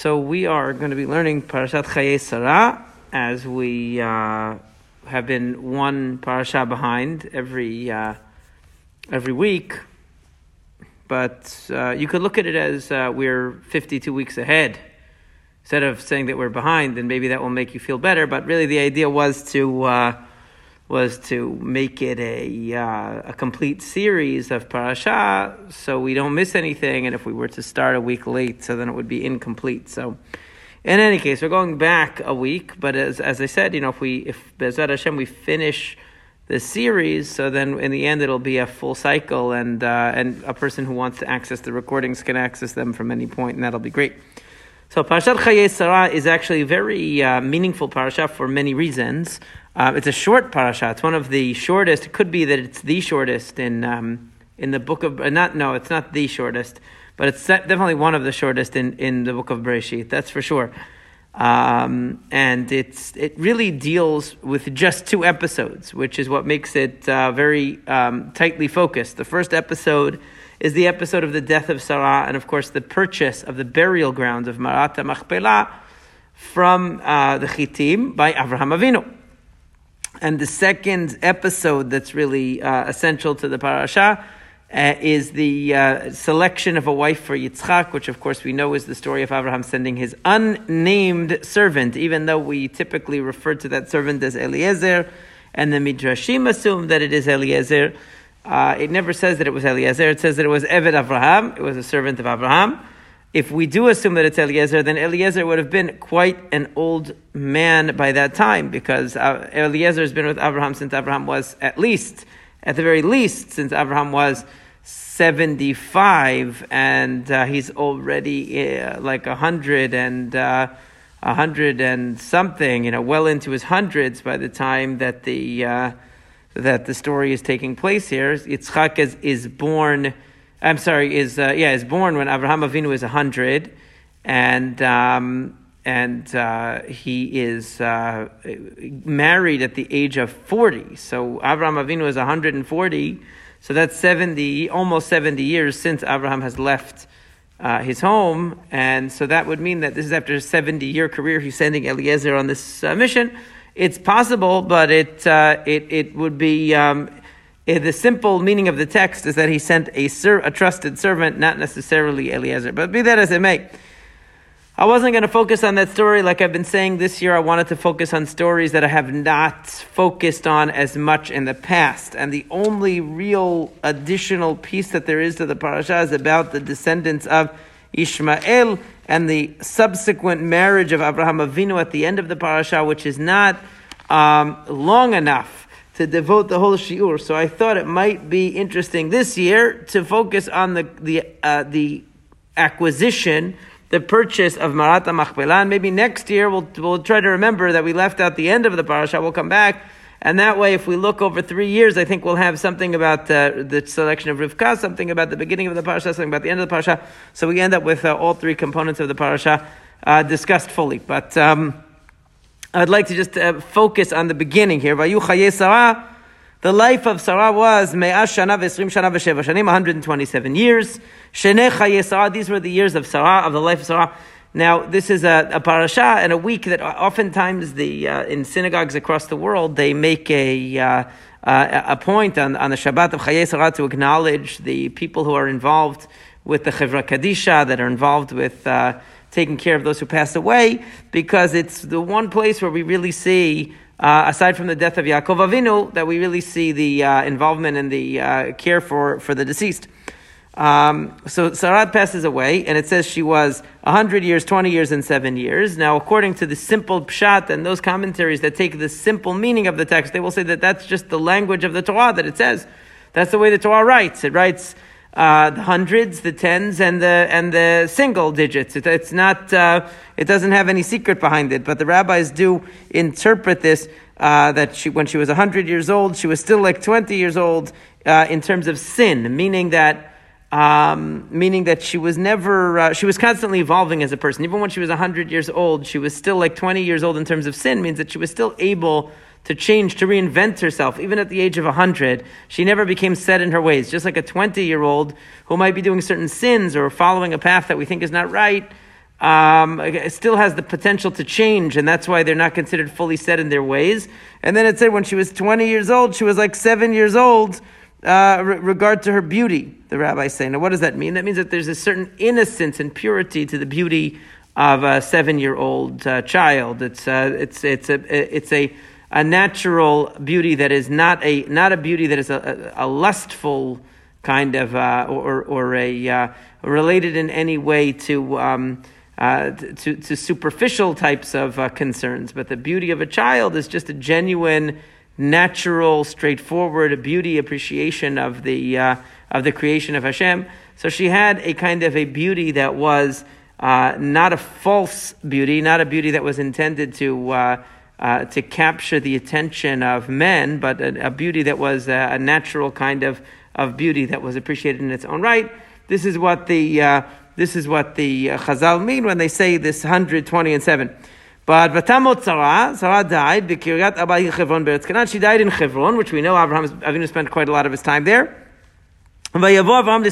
So we are going to be learning Parashat Chayei Sarah as we uh, have been one parasha behind every uh, every week. But uh, you could look at it as uh, we're 52 weeks ahead. Instead of saying that we're behind, then maybe that will make you feel better. But really, the idea was to uh, was to make it a uh, a complete series of parasha, so we don't miss anything. And if we were to start a week late, so then it would be incomplete. So, in any case, we're going back a week. But as as I said, you know, if we if Bezrat Hashem we finish the series, so then in the end it'll be a full cycle, and uh, and a person who wants to access the recordings can access them from any point, and that'll be great. So Parashat Chayei Sarah is actually a very uh, meaningful parasha for many reasons. Uh, it's a short parasha. It's one of the shortest. It could be that it's the shortest in um, in the book of uh, not. No, it's not the shortest, but it's definitely one of the shortest in, in the book of Bereshit. That's for sure. Um, and it's it really deals with just two episodes, which is what makes it uh, very um, tightly focused. The first episode is the episode of the death of Sarah, and of course the purchase of the burial grounds of Me'arat HaMachpelah from uh, the Chitim by Avraham Avinu. And the second episode that's really uh, essential to the parasha uh, is the uh, selection of a wife for Yitzchak, which of course we know is the story of Abraham sending his unnamed servant, even though we typically refer to that servant as Eliezer, and the Midrashim assume that it is Eliezer. Uh, it never says that it was Eliezer. It says that it was Eved Abraham. It was a servant of Abraham if we do assume that it's Eliezer, then Eliezer would have been quite an old man by that time because uh, Eliezer has been with Abraham since Abraham was at least, at the very least, since Abraham was 75 and uh, he's already uh, like 100 and uh, a hundred and something, you know, well into his hundreds by the time that the uh, that the story is taking place here. Yitzchak is, is born I'm sorry, is uh, yeah, is born when Abraham Avinu is hundred, and um, and uh, he is uh, married at the age of forty. So Abraham Avinu is hundred and forty. So that's seventy, almost seventy years since Abraham has left. Uh, his home, and so that would mean that this is after a 70 year career. He's sending Eliezer on this uh, mission. It's possible, but it, uh, it, it would be, um, the simple meaning of the text is that he sent a, ser- a trusted servant, not necessarily Eliezer. But be that as it may, I wasn't going to focus on that story like I've been saying this year. I wanted to focus on stories that I have not focused on as much in the past. And the only real additional piece that there is to the parasha is about the descendants of Ishmael and the subsequent marriage of Abraham Avinu at the end of the parasha, which is not um, long enough to devote the whole shiur. So I thought it might be interesting this year to focus on the the uh, the acquisition, the purchase of Me'arat HaMachpelah. maybe next year we'll we'll try to remember that we left out the end of the parasha. We'll come back. And that way, if we look over three years, I think we'll have something about uh, the selection of Rivka, something about the beginning of the parasha, something about the end of the parasha. So we end up with uh, all three components of the parasha uh, discussed fully. But um, I'd like to just uh, focus on the beginning here. The life of Sarah was me'ash shana v'esrim shana v'sheva shanim, 127 years. Shenei Sarah. These were the years of Sarah, of the life of Sarah. Now, this is a, a parasha and a week that oftentimes the uh, in synagogues across the world they make a uh, uh, a point on, on the Shabbat of Chayei Sarah to acknowledge the people who are involved with the Chevra Kadisha, that are involved with uh, taking care of those who passed away, because it's the one place where we really see, uh, aside from the death of Yaakov Avinu, that we really see the uh, involvement and the uh, care for, for the deceased. Um, so Sarat passes away, and it says she was 100 years, 20 years, and 7 years. Now, according to the simple pshat and those commentaries that take the simple meaning of the text, they will say that that's just the language of the Torah that it says. That's the way the Torah writes. It writes uh, the hundreds, the tens, and the and the single digits. It, it's not. Uh, it doesn't have any secret behind it. But the rabbis do interpret this uh, that she, when she was hundred years old, she was still like twenty years old uh, in terms of sin, meaning that. Um, meaning that she was never, uh, she was constantly evolving as a person. Even when she was 100 years old, she was still like 20 years old in terms of sin, means that she was still able to change, to reinvent herself, even at the age of 100. She never became set in her ways. Just like a 20 year old who might be doing certain sins or following a path that we think is not right, um, still has the potential to change, and that's why they're not considered fully set in their ways. And then it said when she was 20 years old, she was like seven years old, uh, re- regard to her beauty, the rabbis say. Now, what does that mean? That means that there's a certain innocence and purity to the beauty of a seven-year-old uh, child. It's, uh, it's, it's, a, it's a, a natural beauty that is not a, not a beauty that is a, a, a lustful kind of, uh, or, or a, uh, related in any way to, um, uh, to, to superficial types of uh, concerns, but the beauty of a child is just a genuine, natural, straightforward beauty appreciation of the uh, of the creation of Hashem. So she had a kind of a beauty that was uh, not a false beauty, not a beauty that was intended to. Uh, uh, to capture the attention of men, but a, a beauty that was a, a, natural kind of, of beauty that was appreciated in its own right. This is what the this is what the uh, Chazal mean when they say this 120 and 7. But Vatamot Sarah, Sarah died, Kiryat Abai Chevron Beretz Canaan. She died in Chevron, which we know Abraham Avinu spent quite a lot of his time there. Abraham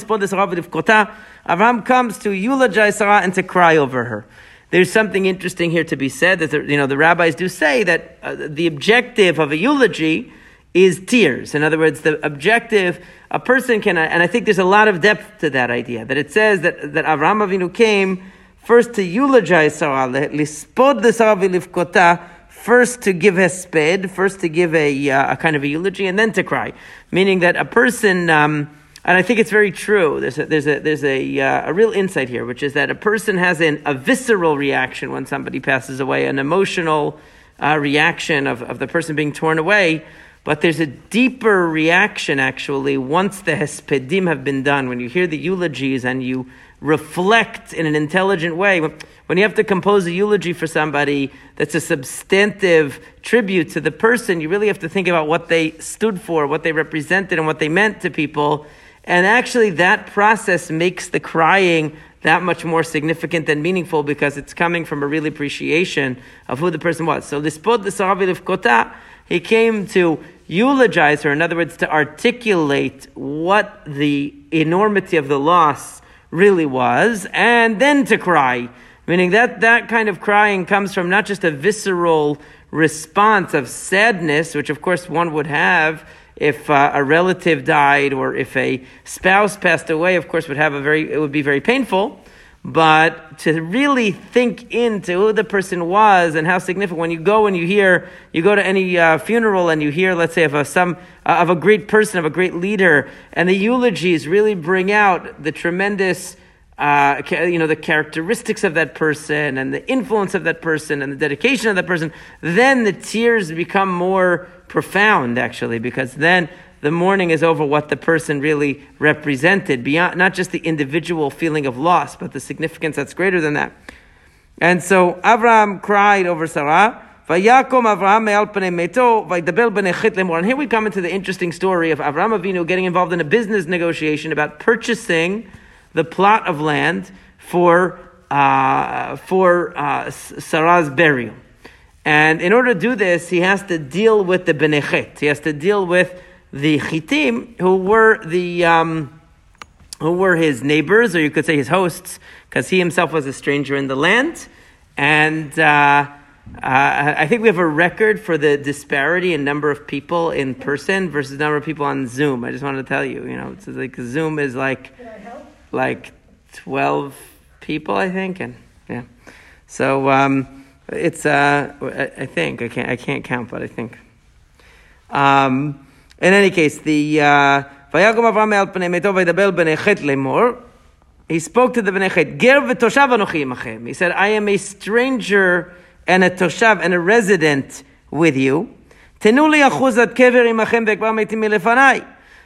comes to eulogize Sarah and to cry over her. There's something interesting here to be said that the, you know the rabbis do say that uh, the objective of a eulogy is tears. In other words, the objective, a person can, and I think there's a lot of depth to that idea, that it says that, that Avraham Avinu came first to eulogize Sarah, lispod v'livkota, first to give a hesped, first to give a, uh, a kind of a eulogy, and then to cry. Meaning that a person, um, and I think it's very true. There's a, there's a, there's a, uh, a real insight here, which is that a person has an, a visceral reaction when somebody passes away, an emotional uh, reaction of, of the person being torn away. But there's a deeper reaction actually once the hespedim have been done. When you hear the eulogies and you reflect in an intelligent way, when you have to compose a eulogy for somebody that's a substantive tribute to the person, you really have to think about what they stood for, what they represented, and what they meant to people. And actually, that process makes the crying that much more significant and meaningful because it's coming from a real appreciation of who the person was. So, lispod v'livkota, he came to eulogize her, in other words, to articulate what the enormity of the loss really was, and then to cry. Meaning that that kind of crying comes from not just a visceral response of sadness, which of course one would have if uh, a relative died or if a spouse passed away, of course, would have a very, it would be very painful. But to really think into who the person was and how significant, when you go and you hear, you go to any uh, funeral and you hear, let's say, of a, some, uh, of a great person, of a great leader, and the eulogies really bring out the tremendous, uh, you know, the characteristics of that person and the influence of that person and the dedication of that person, then the tears become more profound, actually, because then the mourning is over what the person really represented, beyond not just the individual feeling of loss, but the significance that's greater than that. And so Avram cried over Sarah. And here we come into the interesting story of Avram Avinu getting involved in a business negotiation about purchasing the plot of land for, uh, for uh, Sarah's burial. And in order to do this, he has to deal with the Bnei Chet. He has to deal with the Chitim, who were the um, who were his neighbors, or you could say his hosts, because he himself was a stranger in the land. And uh, uh, I think we have a record for the disparity in number of people in person versus number of people on Zoom. I just wanted to tell you, you know, it's like Zoom is like like twelve people, I think, and yeah. So um, it's uh, I think I can't I can't count, but I think. Um, in any case, the uh, he spoke to the Bnei Chet. Ger v'toshav anochi imachem. He said, I am a stranger and a toshav and a resident with you.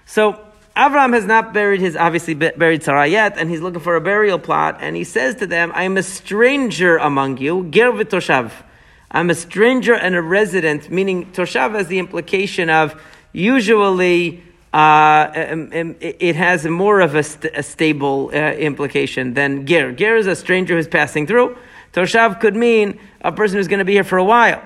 So, Avram has not buried his, obviously buried Sarah yet, and he's looking for a burial plot, and he says to them, I am a stranger among you. Ger v'toshav. I'm a stranger and a resident, meaning toshav has the implication of usually uh, um, um, it has more of a, st- a stable uh, implication than ger. Ger is a stranger who's passing through. Toshav could mean a person who's going to be here for a while.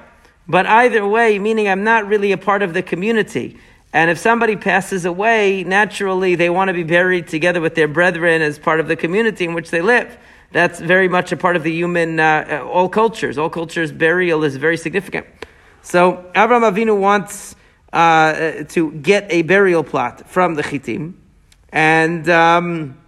But either way, meaning I'm not really a part of the community. And if somebody passes away, naturally they want to be buried together with their brethren as part of the community in which they live. that's very much a part of the human, uh, all cultures. All cultures, burial is very significant. So Abraham Avinu wants uh, to get a burial plot from the Chitim, and um,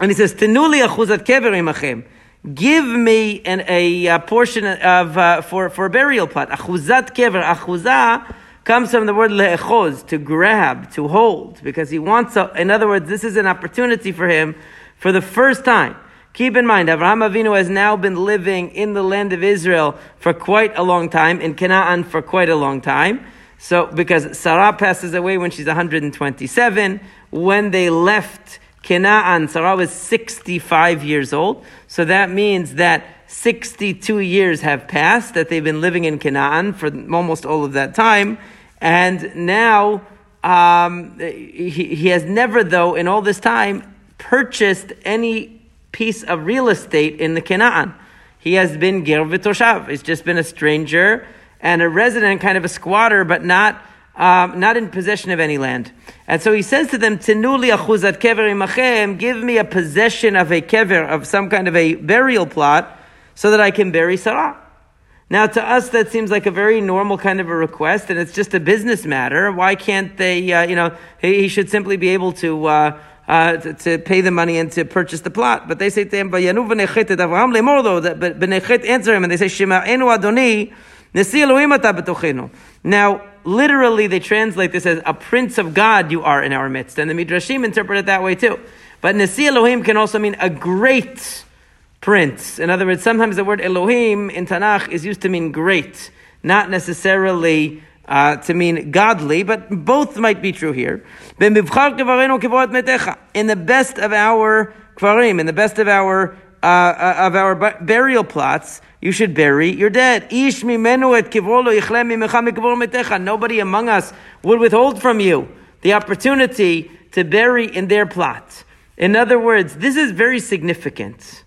and he says, "Tenuli achuzat kever imachem." Give me an, a, a, portion of uh, for for a burial plot. Achuzat kever. Achuzah comes from the word le'echoz, to grab, to hold, because he wants. A, in other words, this is an opportunity for him for the first time. Keep in mind, Avraham Avinu has now been living in the land of Israel for quite a long time, in Canaan for quite a long time. So, because Sarah passes away when she's 127, when they left Canaan, Sarah was 65 years old. So that means that 62 years have passed that they've been living in Canaan for almost all of that time. And now, um, he, he has never, though, in all this time, purchased any piece of real estate in the Canaan. He has been Ger V'Toshav. He's just been a stranger and a resident, kind of a squatter, but not um, not in possession of any land. And so he says to them, Tinuli achuzat kever imachem, give me a possession of a kever, of some kind of a burial plot, so that I can bury Sarah. Now, to us, that seems like a very normal kind of a request, and it's just a business matter. Why can't they, uh, you know, he, he, should simply be able to, uh, uh, to, to, pay the money and to purchase the plot. But they say to him, but answer him, and they say, Shema'enu Adoni, Now, literally they translate this as a prince of God you are in our midst. And the Midrashim interpret it that way too. But Nasi Elohim can also mean a great prince. In other words, sometimes the word Elohim in Tanakh is used to mean great, not necessarily uh, to mean godly, but both might be true here. In the best of our kvarim, in the best of our uh, uh of our burial plots, you should bury your dead. Nobody among us would withhold from you the opportunity to bury in their plot. In other words, this is very significant.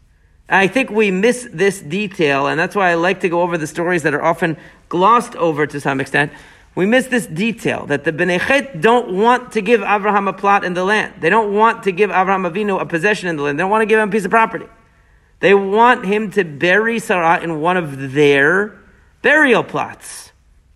I think we miss this detail, and that's why I like to go over the stories that are often glossed over to some extent. We miss this detail that the Bnei don't want to give Abraham a plot in the land. They don't want to give Abraham Avinu a possession in the land. They don't want to give him a piece of property. They want him to bury Sarah in one of their burial plots.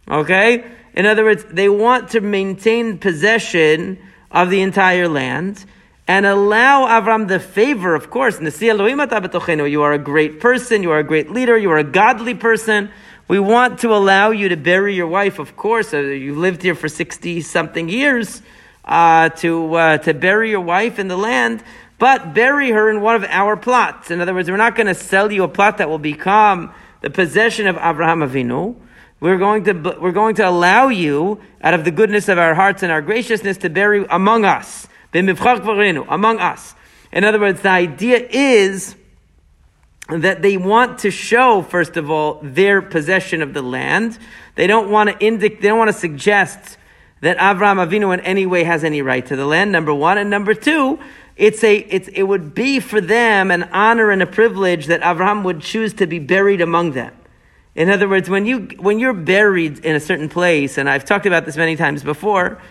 Okay? In other words, they want to maintain possession of the entire land and allow Avram the favor, of course. You are a great person, you are a great leader, you are a godly person. We want to allow you to bury your wife, of course. You lived here for 60 something years, uh, to, uh, to bury your wife in the land but bury her in one of our plots. In other words, we're not going to sell you a plot that will become the possession of Abraham Avinu. We're going to, we're going to allow you, out of the goodness of our hearts and our graciousness, to bury among us. Among us. In other words, the idea is that they want to show, first of all, their possession of the land. They don't want to indic- they don't want to suggest that Avraham Avinu in any way has any right to the land, number one. And number two, it's a, it's, it would be for them an honor and a privilege that Abraham would choose to be buried among them. In other words, when, you, when you're buried in a certain place, and I've talked about this many times before,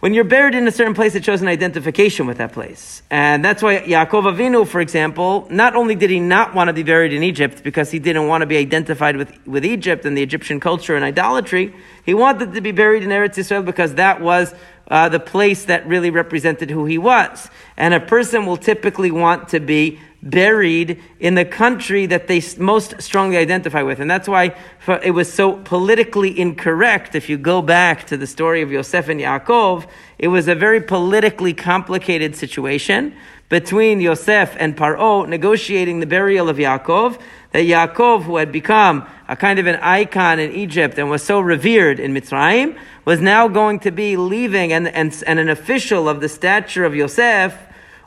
when you're buried in a certain place, it shows an identification with that place. And that's why Yaakov Avinu, for example, not only did he not want to be buried in Egypt because he didn't want to be identified with, with Egypt and the Egyptian culture and idolatry, he wanted to be buried in Eretz Israel because that was uh, the place that really represented who he was. And a person will typically want to be buried in the country that they most strongly identify with. And that's why it was so politically incorrect. If you go back to the story of Yosef and Yaakov, it was a very politically complicated situation between Yosef and Paro negotiating the burial of Yaakov. That Yaakov, who had become a kind of an icon in Egypt and was so revered in Mitzrayim, was now going to be leaving and, and, and an official of the stature of Yosef,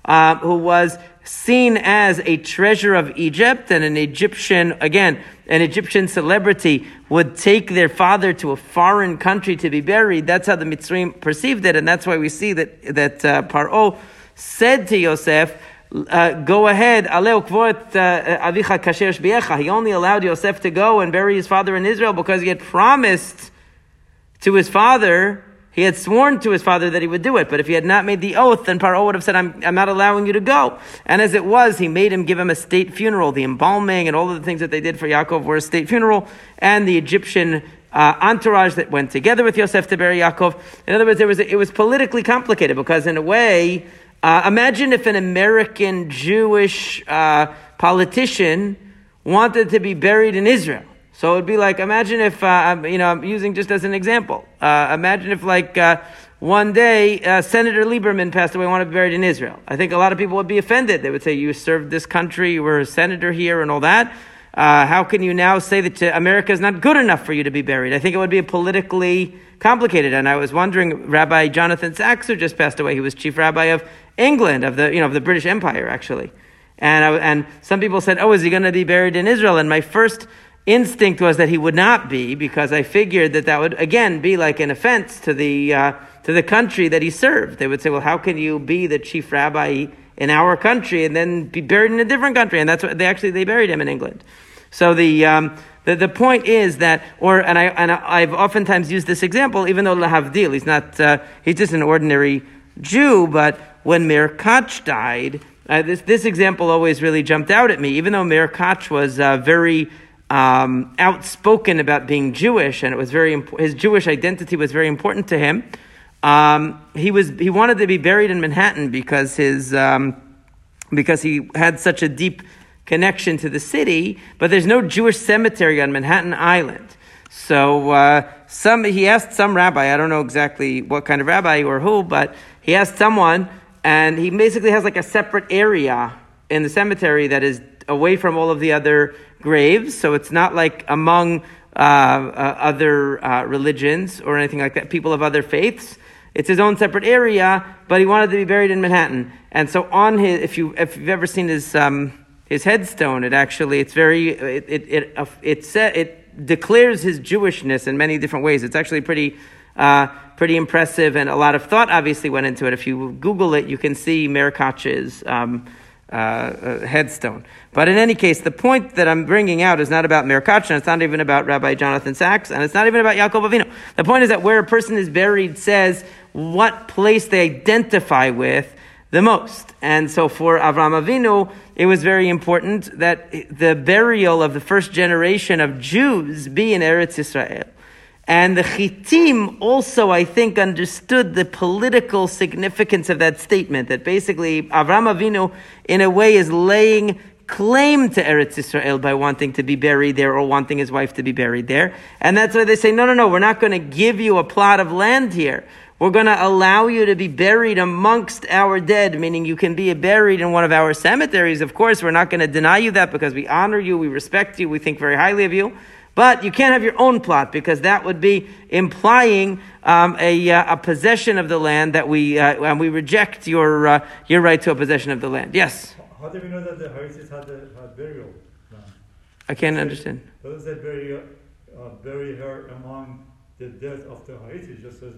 uh, who was seen as a treasure of Egypt and an Egyptian, again, an Egyptian celebrity would take their father to a foreign country to be buried. That's how the Mitzrayim perceived it, and that's why we see that, that uh, Paro said to Yosef, uh, go ahead, uh, he only allowed Yosef to go and bury his father in Israel because he had promised to his father he had sworn to his father that he would do it. But if he had not made the oath, then Paro would have said, I'm, I'm not allowing you to go. And as it was, he made him give him a state funeral. The embalming and all of the things that they did for Yaakov were a state funeral. And the Egyptian uh, entourage that went together with Yosef to bury Yaakov. In other words, there was a, it was politically complicated because, in a way, uh, imagine if an American Jewish uh, politician wanted to be buried in Israel. So it'd be like, imagine if, uh, you know, I'm using just as an example. Uh, imagine if, like, uh, one day uh, Senator Lieberman passed away, wanted to be buried in Israel. I think a lot of people would be offended. They would say, "You served this country, you were a senator here, and all that." Uh, how can you now say that America is not good enough for you to be buried? I think it would be politically complicated. And I was wondering, Rabbi Jonathan Sacks, who just passed away, he was chief rabbi of England, of the, you know, of the British Empire, actually. And, I, and some people said, oh, is he going to be buried in Israel? And my first instinct was that he would not be, because I figured that that would, again, be like an offense to the, uh, to the country that he served. They would say, well, how can you be the chief rabbi in our country and then be buried in a different country. And that's what they actually, they buried him in England. So the, um, the, the point is that, or, and I, and I've oftentimes used this example, even though Lahavdil, he's not, uh, he's just an ordinary Jew, but when Mayor Koch died, uh, this, this example always really jumped out at me, even though Mayor Koch was uh, very um, outspoken about being Jewish, and it was very imp- his Jewish identity was very important to him. Um, he was he wanted to be buried in Manhattan because his um, because he had such a deep connection to the city, but there's no Jewish cemetery on Manhattan Island. So uh, some he asked some rabbi, I don't know exactly what kind of rabbi or who, but he asked someone, and he basically has like a separate area in the cemetery that is away from all of the other graves. So it's not like among uh, uh, other uh, religions or anything like that, people of other faiths. It's his own separate area, but he wanted to be buried in Manhattan. And so on his, if you if you've ever seen his um, his headstone, it actually it's very it it it uh, it, it, it declares his Jewishness in many different ways. It's actually pretty. Uh, pretty impressive, and a lot of thought obviously went into it. If you Google it, you can see Mayor Koch's um, uh, uh, headstone. But in any case, the point that I'm bringing out is not about Mayor it's not even about Rabbi Jonathan Sacks, and it's not even about Yaakov Avinu. The point is that where a person is buried says what place they identify with the most. And so for Avram Avinu, it was very important that the burial of the first generation of Jews be in Eretz Israel. And the Chitim also, I think, understood the political significance of that statement, that basically Avram Avinu, in a way, is laying claim to Eretz Israel by wanting to be buried there or wanting his wife to be buried there. And that's why they say, no, no, no, we're not going to give you a plot of land here. We're going to allow you to be buried amongst our dead, meaning you can be buried in one of our cemeteries. Of course, we're not going to deny you that because we honor you, we respect you, we think very highly of you. But you can't have your own plot because that would be implying um, a, uh, a, possession of the land that we uh, and we reject your uh, your right to a possession of the land. Yes. How do we know that the Haritis had, the, had burial? I can't understand. Does that bury, uh, bury her among the dead of the Haritis? Just says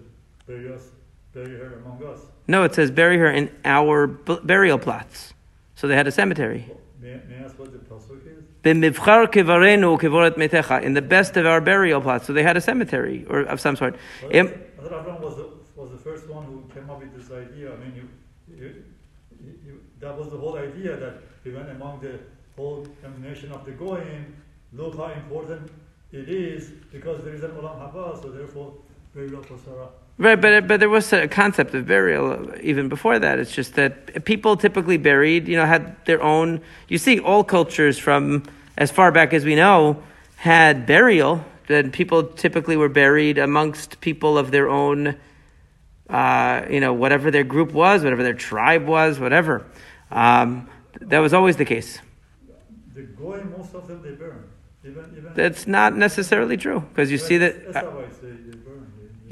bury us, bury her among us. No, it says bury her in our b- burial plots. So they had a cemetery. May, may I ask what the pasuk is? In the best of our burial plots. So they had a cemetery or of some sort. Well, I thought Abraham was the, was the first one who came up with this idea. I mean, you, you, you, that was the whole idea that he went among the whole nation of the Goyim. Look how important it is because there is an Olam Haba, so therefore, burial for Sarah. Right, but but there was a concept of burial even before that. It's just that people typically buried, you know, had their own. You see, all cultures from as far back as we know had burial. That people typically were buried amongst people of their own, uh, you know, whatever their group was, whatever their tribe was, whatever. Um, that was always the case. The goy, most of them they burn. Even, even That's not necessarily true because you see that.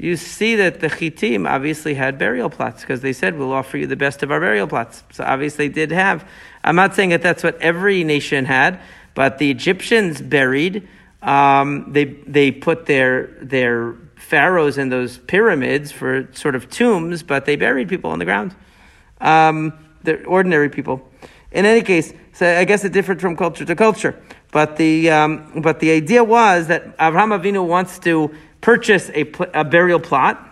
You see that the Chitim obviously had burial plots because they said, We'll offer you the best of our burial plots. So obviously they did have. I'm not saying that that's what every nation had, but the Egyptians buried. Um, they, they put their, their pharaohs in those pyramids for sort of tombs, but they buried people on the ground. Um, they're ordinary people. In any case, so I guess it differed from culture to culture. But the, um, but the idea was that Avraham Avinu wants to purchase a, a burial plot,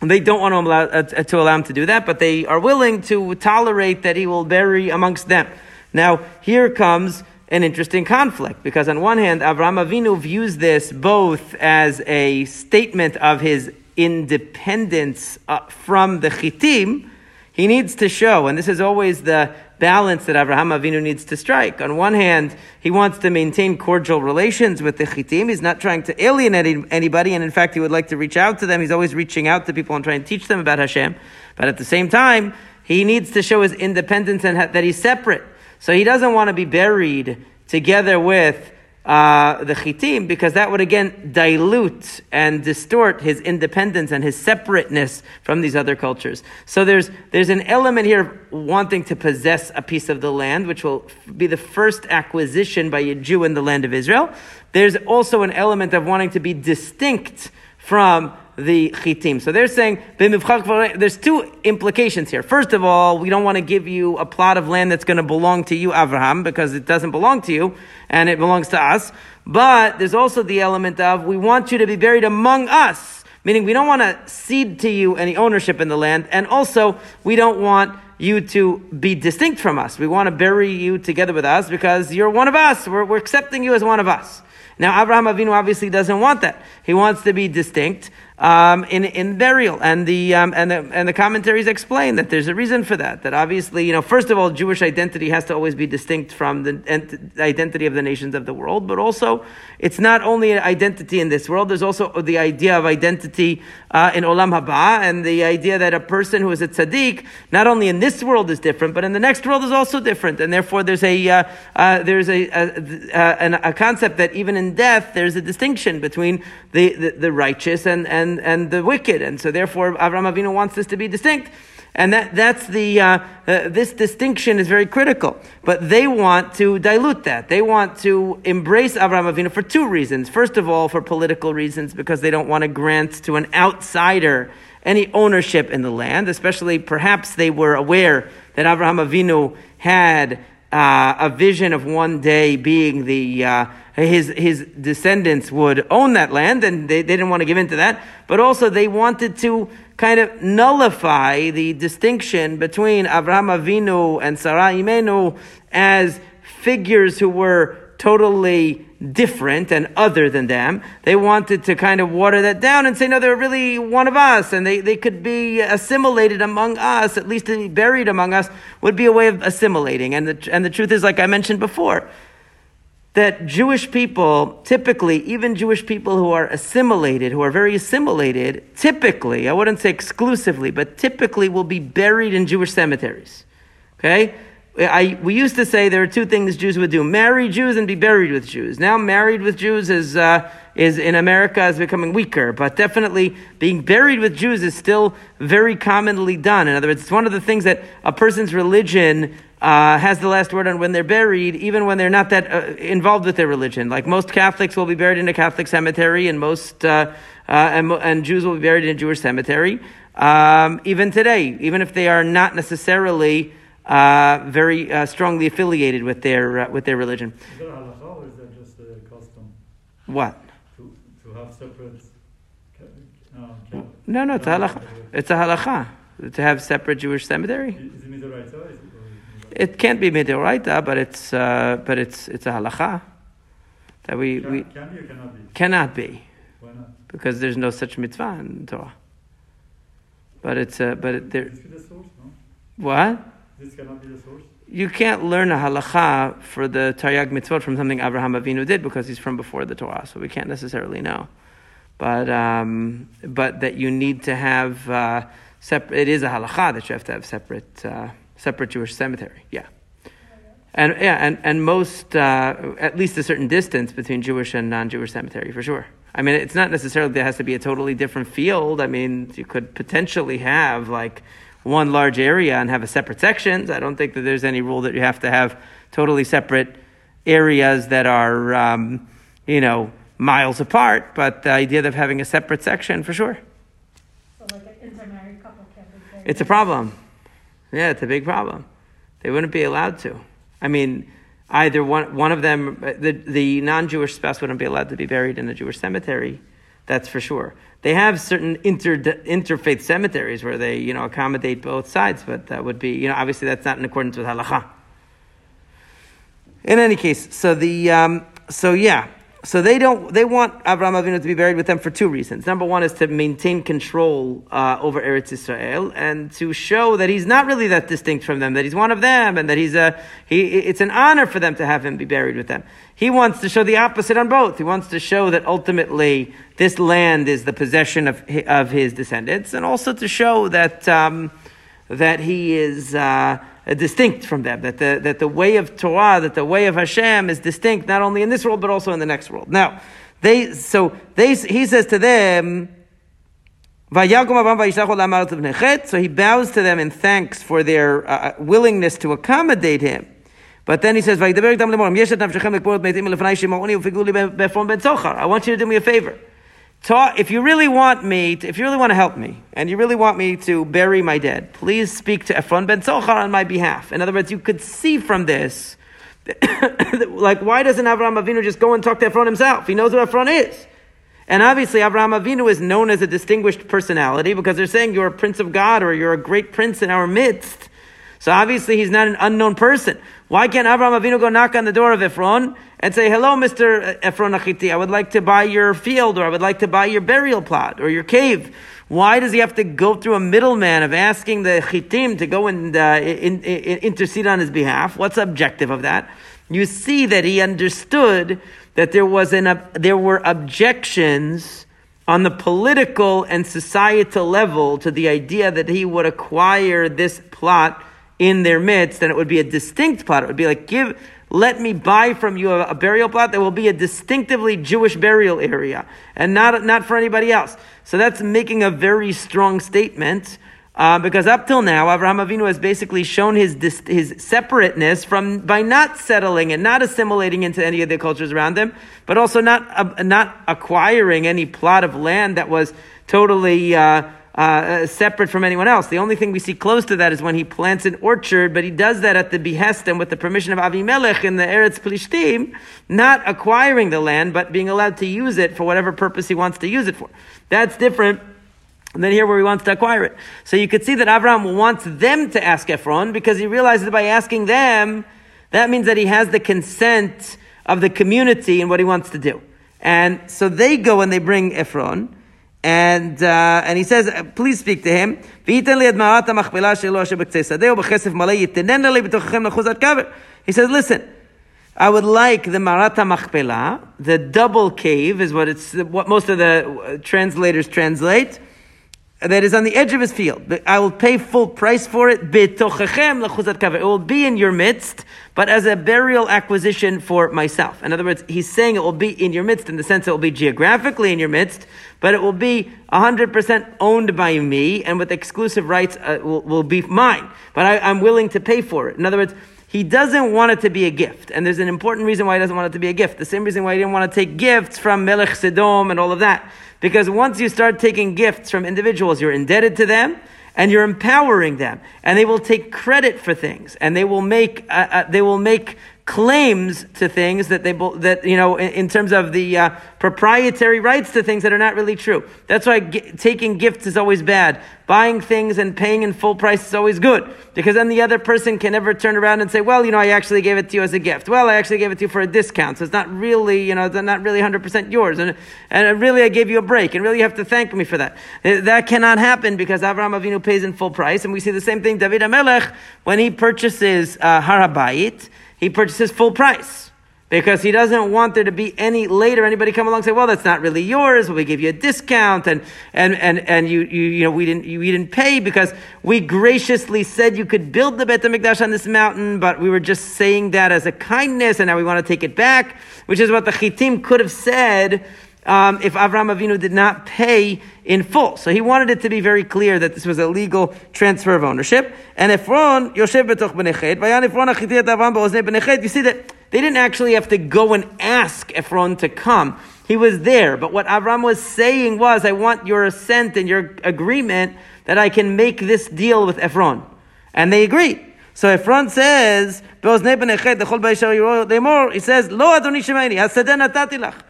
They don't want to allow, uh, to allow him to do that, but they are willing to tolerate that he will bury amongst them. Now, here comes an interesting conflict because on one hand, Avraham Avinu views this both as a statement of his independence uh, from the Chitim. He needs to show, and this is always the balance that Avraham Avinu needs to strike. On one hand, he wants to maintain cordial relations with the Chitim. He's not trying to alienate anybody, and in fact, he would like to reach out to them. He's always reaching out to people and trying to teach them about Hashem. But at the same time, he needs to show his independence and that he's separate. So he doesn't want to be buried together with uh, the chitim because that would again dilute and distort his independence and his separateness from these other cultures. So there's there's an element here of wanting to possess a piece of the land, which will be the first acquisition by a Jew in the land of Israel. There's also an element of wanting to be distinct from the chitim. So they're saying there's two implications here. First of all, we don't want to give you a plot of land that's going to belong to you, Avraham, because it doesn't belong to you and it belongs to us. But there's also the element of we want you to be buried among us, meaning we don't want to cede to you any ownership in the land, and also we don't want you to be distinct from us. We want to bury you together with us because you're one of us. We're, we're accepting you as one of us. Now, Abraham Avinu obviously doesn't want that. He wants to be distinct um, in in burial, and the um, and the and the commentaries explain that there's a reason for that. That obviously, you know, first of all, Jewish identity has to always be distinct from the ent- identity of the nations of the world, but also it's not only an identity in this world. There's also the idea of identity uh, in Olam Haba, and the idea that a person who is a tzaddik, not only in this world is different, but in the next world is also different, and therefore there's a uh, uh, there's a a, a a, concept that even in death there's a distinction between the, the, the righteous and and and, and the wicked. And so therefore, Avram Avinu wants this to be distinct. And that, that's the, uh, uh, this distinction is very critical. But they want to dilute that. They want to embrace Avram Avinu for two reasons. First of all, for political reasons, because they don't want to grant to an outsider any ownership in the land, especially perhaps they were aware that Avraham Avinu had uh, a vision of one day being the uh, his his descendants would own that land, and they, they didn't want to give in to that. But also, they wanted to kind of nullify the distinction between Abraham Avinu and Sarah Imenu as figures who were totally different and other than them. They wanted to kind of water that down and say, no, they're really one of us and they, they could be assimilated among us, at least buried among us would be a way of assimilating. And the, and the truth is, like I mentioned before, that Jewish people, typically, even Jewish people who are assimilated, who are very assimilated, typically, I wouldn't say exclusively, but typically will be buried in Jewish cemeteries. Okay? I, we used to say there are two things Jews would do: marry Jews and be buried with Jews. Now, married with Jews is uh, is in America is becoming weaker, but definitely being buried with Jews is still very commonly done. In other words, it's one of the things that a person's religion uh, has the last word on when they're buried, even when they're not that uh, involved with their religion. Like most Catholics will be buried in a Catholic cemetery, and most uh, uh and, and, Jews will be buried in a Jewish cemetery. Um, even today, even if they are not necessarily uh, very uh, strongly affiliated with their uh, with their religion. Is that halakha or is that just a custom? What? To, to have separate. Um, no, no, it's a halakha. It's a halakha to have separate Jewish cemetery. Is it midoraita? It can't be midoraita, but it's uh, but it's it's a halakha that we can, we can be or cannot be. Cannot be. Why not? Because there's no such mitzvah in Torah. But it's uh, but it, there. No? What? This cannot be the source? You can't learn a halacha for the Taryag mitzvot from something Abraham Avinu did because he's from before the Torah, so we can't necessarily know. But um, but that you need to have uh, separate. It is a halacha that you have to have separate uh, separate Jewish cemetery. Yeah. And yeah, and, and most uh, at least a certain distance between Jewish and non-Jewish cemetery for sure. I mean, it's not necessarily there has to be a totally different field. I mean, you could potentially have like one large area and have a separate sections. I don't think that there's any rule that you have to have totally separate areas that are, um, you know, miles apart. But the idea of having a separate section, for sure. So like an intermarried couple be It's a problem. Yeah, it's a big problem. They wouldn't be allowed to. I mean, either one one of them, the the non-Jewish spouse wouldn't be allowed to be buried in a Jewish cemetery, That's for sure. They have certain inter, interfaith cemeteries where they, you know, accommodate both sides, but that would be, you know, obviously that's not in accordance with halacha. In any case, so the, um, so yeah, so they don't. They want Avraham Avinu to be buried with them for two reasons. Number one is to maintain control uh, over Eretz Israel and to show that he's not really that distinct from them. That he's one of them, and that he's a. He, it's an honor for them to have him be buried with them. He wants to show the opposite on both. He wants to show that ultimately this land is the possession of of his descendants, and also to show that um, that he is. Uh, distinct from them. That the, that the way of Torah, that the way of Hashem is distinct not only in this world but also in the next world. Now, they so they he says to them. So he bows to them in thanks for their uh, uh willingness to accommodate him. But then he says, I want you to do me a favor talk, if you really want me, to, if you really want to help me, and you really want me to bury my dead, please speak to Ephron ben Zochar on my behalf. In other words, you could see from this, like, why doesn't Avraham Avinu just go and talk to Ephron himself? He knows who Ephron is. And obviously, Avraham Avinu is known as a distinguished personality because they're saying you're a prince of God or you're a great prince in our midst. So obviously, he's not an unknown person. Why can't Abraham Avinu go knock on the door of Ephron and say, hello, Mr. Ephron Achiti, I would like to buy your field or I would like to buy your burial plot or your cave. Why does he have to go through a middleman of asking the chitim to go and uh, in, in, intercede on his behalf? What's the objective of that? You see that he understood that there was an, uh, there were objections on the political and societal level to the idea that he would acquire this plot in their midst, and it would be a distinct plot. It would be like, give, let me buy from you a, a, burial plot that will be a distinctively Jewish burial area, and not, not for anybody else. So that's making a very strong statement. Uh, because up till now, Avraham Avinu has basically shown his his separateness from by not settling and not assimilating into any of the cultures around him, but also not uh, not acquiring any plot of land that was totally uh, uh, uh, separate from anyone else. The only thing we see close to that is when he plants an orchard, but he does that at the behest and with the permission of Avimelech in the Eretz Plishtim, not acquiring the land, but being allowed to use it for whatever purpose he wants to use it for. That's different than here where he wants to acquire it. So you could see that Abraham wants them to ask Ephron because he realizes by asking them, that means that he has the consent of the community in what he wants to do. And so they go and they bring Ephron. And, uh, and he says, please speak to him. He says, listen, I would like the Me'arat HaMachpelah, the double cave is what it's, what most of the translators translate that is on the edge of his field. I will pay full price for it. It will be in your midst, but as a burial acquisition for myself. In other words, he's saying it will be in your midst in the sense it will be geographically in your midst, but it will be 100% owned by me and with exclusive rights uh, will, will, be mine. But I, I'm willing to pay for it. In other words, he doesn't want it to be a gift. And there's an important reason why he doesn't want it to be a gift. The same reason why he didn't want to take gifts from Melech Sedom and all of that. Because once you start taking gifts from individuals, you're indebted to them and you're empowering them. And they will take credit for things and they will make, uh, uh, they will make claims to things that they that you know in, in terms of the uh, proprietary rights to things that are not really true. That's why g- taking gifts is always bad. Buying things and paying in full price is always good because then the other person can never turn around and say, "Well, you know, I actually gave it to you as a gift. Well, I actually gave it to you for a discount, so it's not really, you know, it's not really 100% yours, and and really I gave you a break, and really you have to thank me for that. Uh, that cannot happen because Avraham Avinu pays in full price, and we see the same thing. David HaMelech when he purchases uh, Har HaBayit he purchases full price because he doesn't want there to be any later anybody come along and say, well, that's not really yours. We give you a discount and, and, and, and you, you, you know, we didn't, you, we didn't pay because we graciously said you could build the Bet HaMikdash on this mountain, but we were just saying that as a kindness and now we want to take it back, which is what the Chitim could have said um, if Avram Avinu did not pay in full. So he wanted it to be very clear that this was a legal transfer of ownership. And Ephron, Yoshev betoch b'nechet, vayan Ephron achitiyat Avram b'oznei b'nechet. You see that they didn't actually have to go and ask Ephron to come. He was there. But what Avram was saying was, I want your assent and your agreement that I can make this deal with Ephron. And they agreed. So Ephron says, he says, Lo adoni shemeni, hasadeh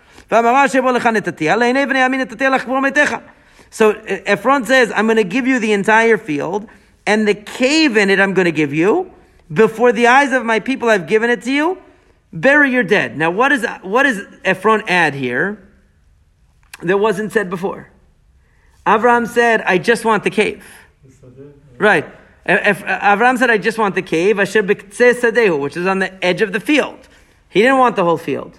So uh, Ephron says, I'm going to give you the entire field, and the cave in it I'm going to give you. Before the eyes of my people I've given it to you. Bury your dead. Now, what, is, what does Ephron add here that wasn't said before? Abraham said, I just want the cave. Right. Abraham said, I just want the cave, which is on the edge of the field. He didn't want the whole field.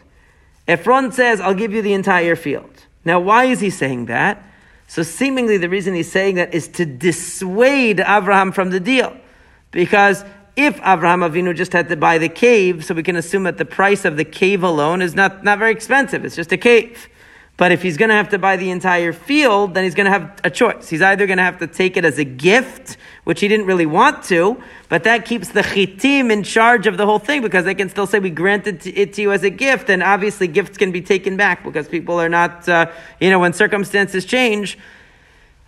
Ephron says, I'll give you the entire field. Now, why is he saying that? So, seemingly, the reason he's saying that is to dissuade Abraham from the deal. Because if Abraham Avinu just had to buy the cave, so we can assume that the price of the cave alone is not, not very expensive, it's just a cave. But if he's going to have to buy the entire field, then he's going to have a choice. He's either going to have to take it as a gift, which he didn't really want to, but that keeps the chitim in charge of the whole thing because they can still say we granted it to you as a gift, and obviously gifts can be taken back because people are not, uh, you know, when circumstances change,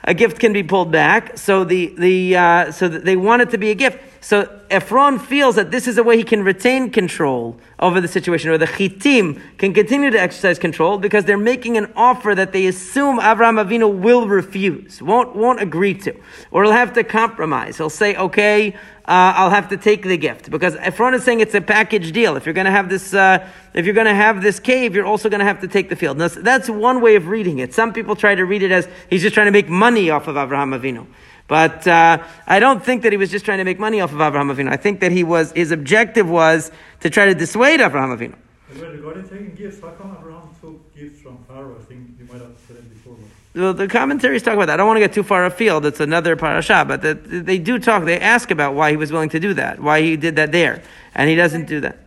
a gift can be pulled back. So the the uh, so they want it to be a gift. So Ephron feels that this is a way he can retain control over the situation, or the chitim can continue to exercise control because they're making an offer that they assume Avraham Avinu will refuse, won't won't agree to, or he'll have to compromise. He'll say, "Okay, uh, I'll have to take the gift," because Ephron is saying it's a package deal. If you're going to have this, uh, if you're going to have this cave, you're also going to have to take the field. Now, that's one way of reading it. Some people try to read it as he's just trying to make money off of Avraham Avinu. But uh, I don't think that he was just trying to make money off of Avraham Avinu. I think that he was his objective was to try to dissuade Avraham Avinu. Regarding taking gifts, how come Abraham took gifts from Pharaoh? I think you might have said it before. Well, the commentaries talk about that. I don't want to get too far afield. It's another parasha, but the, they do talk. They ask about why he was willing to do that, why he did that there, and he doesn't do that.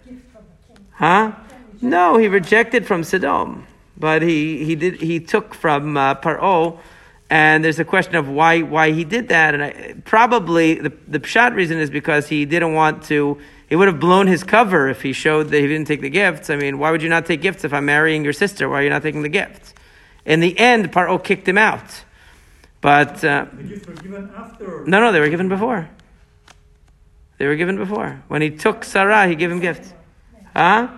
Huh? No, he rejected from Sodom, but he, he did he took from uh, Paro and there's a question of why why he did that, and I, probably the the pshat reason is because he didn't want to. He would have blown his cover if he showed that he didn't take the gifts. I mean, why would you not take gifts if I'm marrying your sister? Why are you not taking the gifts? In the end, Paro kicked him out. But uh, the gifts were given after. No, no, they were given before. They were given before. When he took Sarah, he gave him gifts. Huh?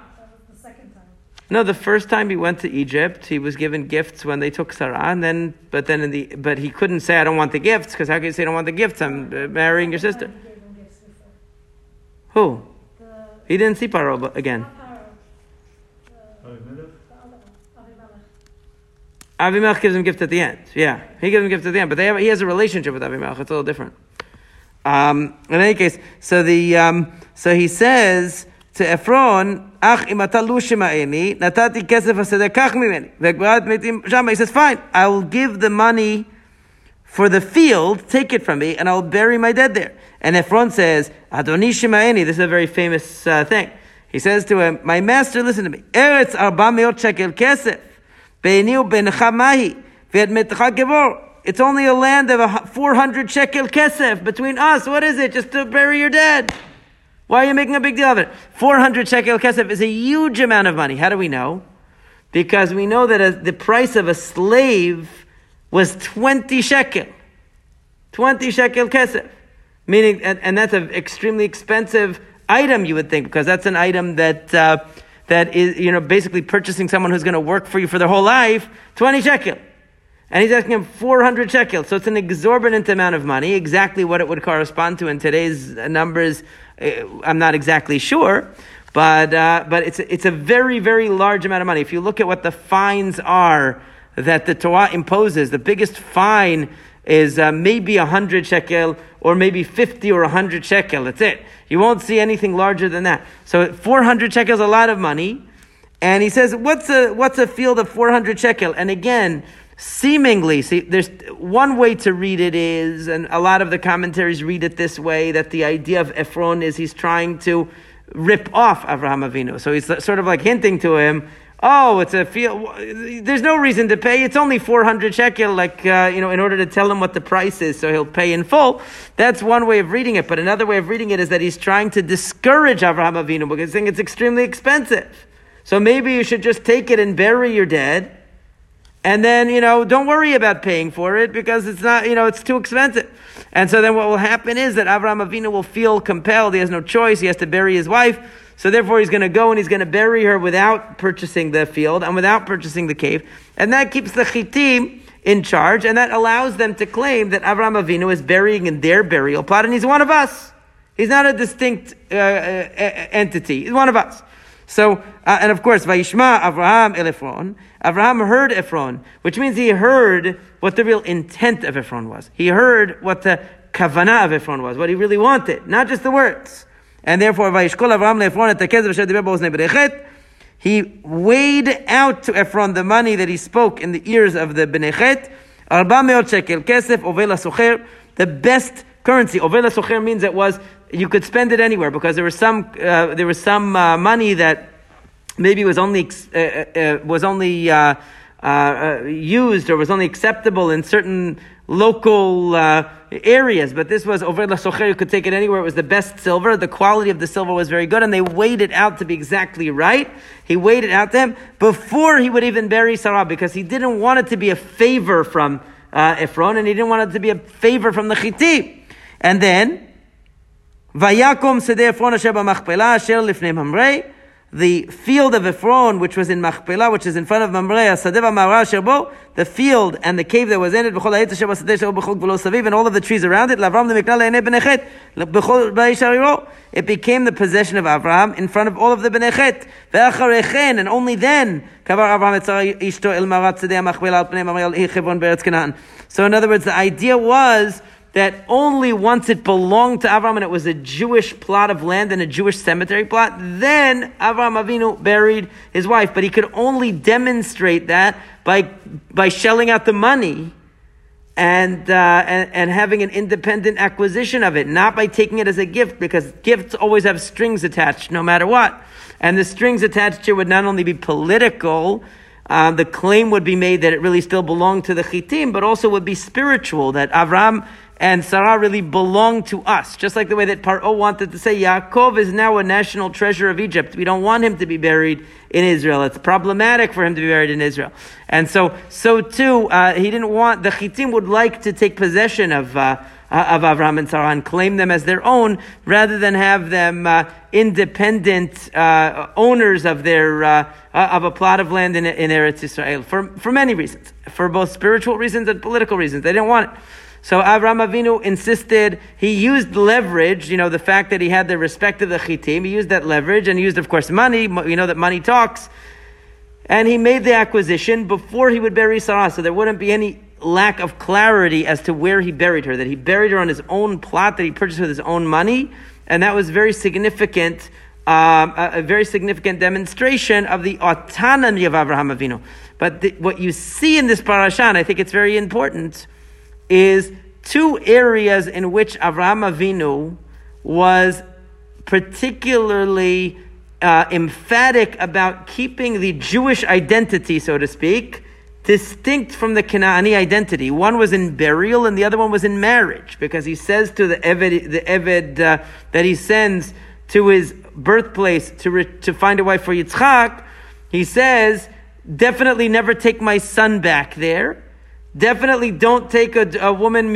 No, the first time he went to Egypt, he was given gifts when they took Sarah, and then, but then in the, but he couldn't say, "I don't want the gifts," because how can you say, "I don't want the gifts"? I'm uh, marrying your sister. Who? He didn't see Paro again. Avimelech gives him gift at the end. Yeah, he gives him gift at the end, but have, he has a relationship with Avimelech. It's a little different. Um, in any case, so the um, so he says to Ephron, אך אם אתה לא שמעני, נתתי כסף השדה, קח ממני. והגברת מתים שם, he says, fine, I will give the money for the field, take it from me, and I'll bury my dead there. And Ephron says, Adoni Shema'eni, this is a very famous uh, thing. He says to him, my master, listen to me, Eretz arba meot shekel kesef, be'eni u'bencha mahi, ve'et metcha gevor. It's only a land of 400 shekel kesef between us. What is it? Just to bury your dead. Why are you making a big deal of it? 400 shekel kesef is a huge amount of money. How do we know? Because we know that a, the price of a slave was 20 shekel. 20 shekel kesef. Meaning, and, and that's an extremely expensive item, you would think, because that's an item that, uh, that is, you know, basically purchasing someone who's going to work for you for their whole life, 20 shekel. And he's asking him 400 shekels. So it's an exorbitant amount of money, exactly what it would correspond to in today's numbers I'm not exactly sure, but uh, but it's it's a very very large amount of money. If you look at what the fines are that the Torah imposes, the biggest fine is uh, maybe a hundred shekel or maybe fifty or a hundred shekel. That's it. You won't see anything larger than that. So four hundred shekel is a lot of money. And he says, what's a, what's a field of 400 shekel? And again, seemingly, see, there's one way to read it is, and a lot of the commentaries read it this way, that the idea of Ephron is he's trying to rip off Avraham Avinu. So he's sort of like hinting to him, oh, it's a field, there's no reason to pay, it's only 400 shekel, like, uh, you know, in order to tell him what the price is, so he'll pay in full. That's one way of reading it, but another way of reading it is that he's trying to discourage Avraham Avinu because he's saying it's extremely expensive. So maybe you should just take it and bury your dead and then, you know, don't worry about paying for it because it's not, you know, it's too expensive. And so then what will happen is that Avraham Avinu will feel compelled. He has no choice. He has to bury his wife. So therefore, he's going to go and he's going to bury her without purchasing the field and without purchasing the cave. And that keeps the Chitim in charge, and that allows them to claim that Avraham Avinu is burying in their burial plot, and he's one of us. He's not a distinct uh, uh, entity. He's one of us. So, uh, and of course, Vayishma Avraham el Ephron. Avraham heard Ephron, which means he heard what the real intent of Ephron was. He heard what the kavanah of Ephron was, what he really wanted, not just the words. And therefore, Vayishkol Avraham le'Ephron et. He weighed out to Ephron the money that he spoke in the ears of the Bnei Chet. Arba meot shekel kesef over la socher. The best currency. Over la socher means it was you could spend it anywhere because there was some uh, there was some uh, money that maybe was only uh, uh, uh was only uh, used or was only acceptable in certain local areas. But this was over la socher. You could take it anywhere. It was the best silver. The quality of the silver was very good, and they weighed it out to be exactly right. He weighed it out to him before he would even bury Sarah because he didn't want it to be a favor from Ephron, and he didn't want it to be a favor from the Chiti. And then Vayakom Sedeh Ephron Asher Asher Lifnei Mamrei. The field of Ephron, which was in Machpelah, which is in front of Mamrei, Asadeh Ma'ara Asher Bo, the field and the cave that was in it, B'chol Ha'et Asher B'Sadeh Asher B'chol Gvolo Saviv, and all of the trees around it, Lavram Le'enei Bnei Chet, B'chol. It became the possession of Avraham in front of all of the Bnei Chet. Ve'acharechen, and only then, Kavar Avraham Ishto El Me'arat Sedeh Al Pnei Mamrei Al. So in other words, the idea was, that only once it belonged to Avram and it was a Jewish plot of land and a Jewish cemetery plot, then Avram Avinu buried his wife. But he could only demonstrate that by, by shelling out the money and, uh, and, and having an independent acquisition of it, not by taking it as a gift, because gifts always have strings attached, no matter what. And the strings attached here would not only be political, uh, the claim would be made that it really still belonged to the Chitim, but also would be spiritual, that Avram and Sarah really belonged to us. Just like the way that Paro wanted to say, Yaakov is now a national treasure of Egypt. We don't want him to be buried in Israel. It's problematic for him to be buried in Israel. And so, so too, uh, he didn't want, the Chitim would like to take possession of, uh, uh of Avram and Sarah and claim them as their own rather than have them uh, independent uh, owners of their uh, of a plot of land in, in Eretz Israel for, for many reasons, for both spiritual reasons and political reasons. They didn't want it. So Avram Avinu insisted, he used leverage, you know, the fact that he had the respect of the chitim, he used that leverage and he used, of course, money. You know that money talks. And he made the acquisition before he would bury Sarah, so there wouldn't be any lack of clarity as to where he buried her, that he buried her on his own plot that he purchased with his own money. And that was very significant, um, a, a, very significant demonstration of the autonomy of Avraham Avinu. But the, what you see in this parasha, and I think it's very important, is two areas in which Avraham Avinu was particularly uh, emphatic about keeping the Jewish identity, so to speak, distinct from the Canaanite identity. One was in burial and the other one was in marriage, because he says to the Eved, the Eved uh, that he sends to his birthplace to, re- to find a wife for Yitzchak, he says, definitely never take my son back there. Definitely don't take a, a woman.